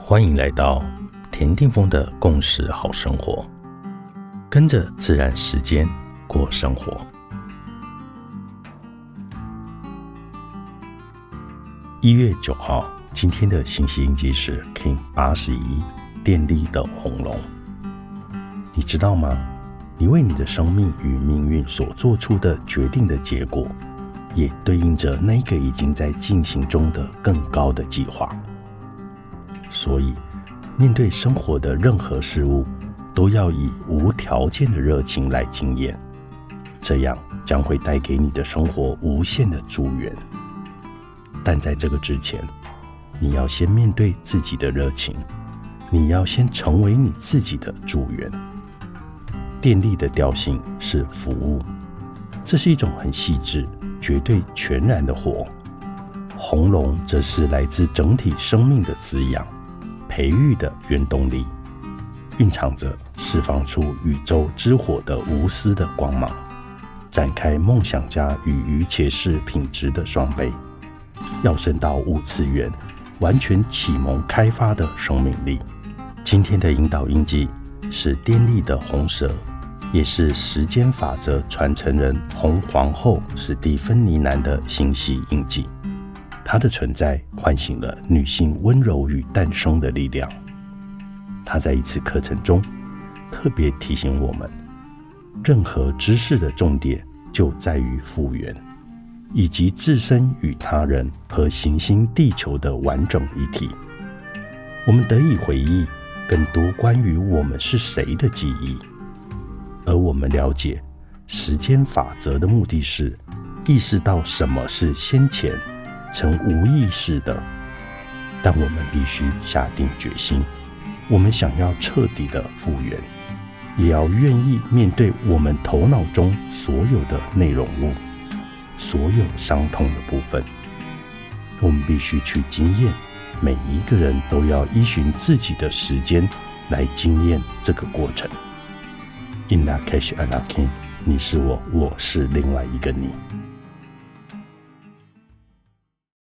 欢迎来到田定峰的共识好生活，跟着自然时间过生活。一月九号，今天的信息印记是 King 八十一，电力的红龙。你知道吗？你为你的生命与命运所做出的决定的结果，也对应着那个已经在进行中的更高的计划。所以，面对生活的任何事物，都要以无条件的热情来经验，这样将会带给你的生活无限的助缘。但在这个之前，你要先面对自己的热情，你要先成为你自己的助缘。电力的调性是服务，这是一种很细致、绝对全然的活。红龙则是来自整体生命的滋养。培育的原动力，蕴藏着释放出宇宙之火的无私的光芒，展开梦想家与愚切士品质的双倍，要升到五次元，完全启蒙开发的生命力。今天的引导印记是电力的红蛇，也是时间法则传承人红皇后史蒂芬妮南的星系印记。它的存在唤醒了女性温柔与诞生的力量。他在一次课程中特别提醒我们：任何知识的重点就在于复原，以及自身与他人和行星地球的完整一体。我们得以回忆更多关于我们是谁的记忆，而我们了解时间法则的目的是意识到什么是先前。曾无意识的，但我们必须下定决心。我们想要彻底的复原，也要愿意面对我们头脑中所有的内容物，所有伤痛的部分。我们必须去经验。每一个人都要依循自己的时间来经验这个过程。In that case, I'm not king。你是我，我是另外一个你。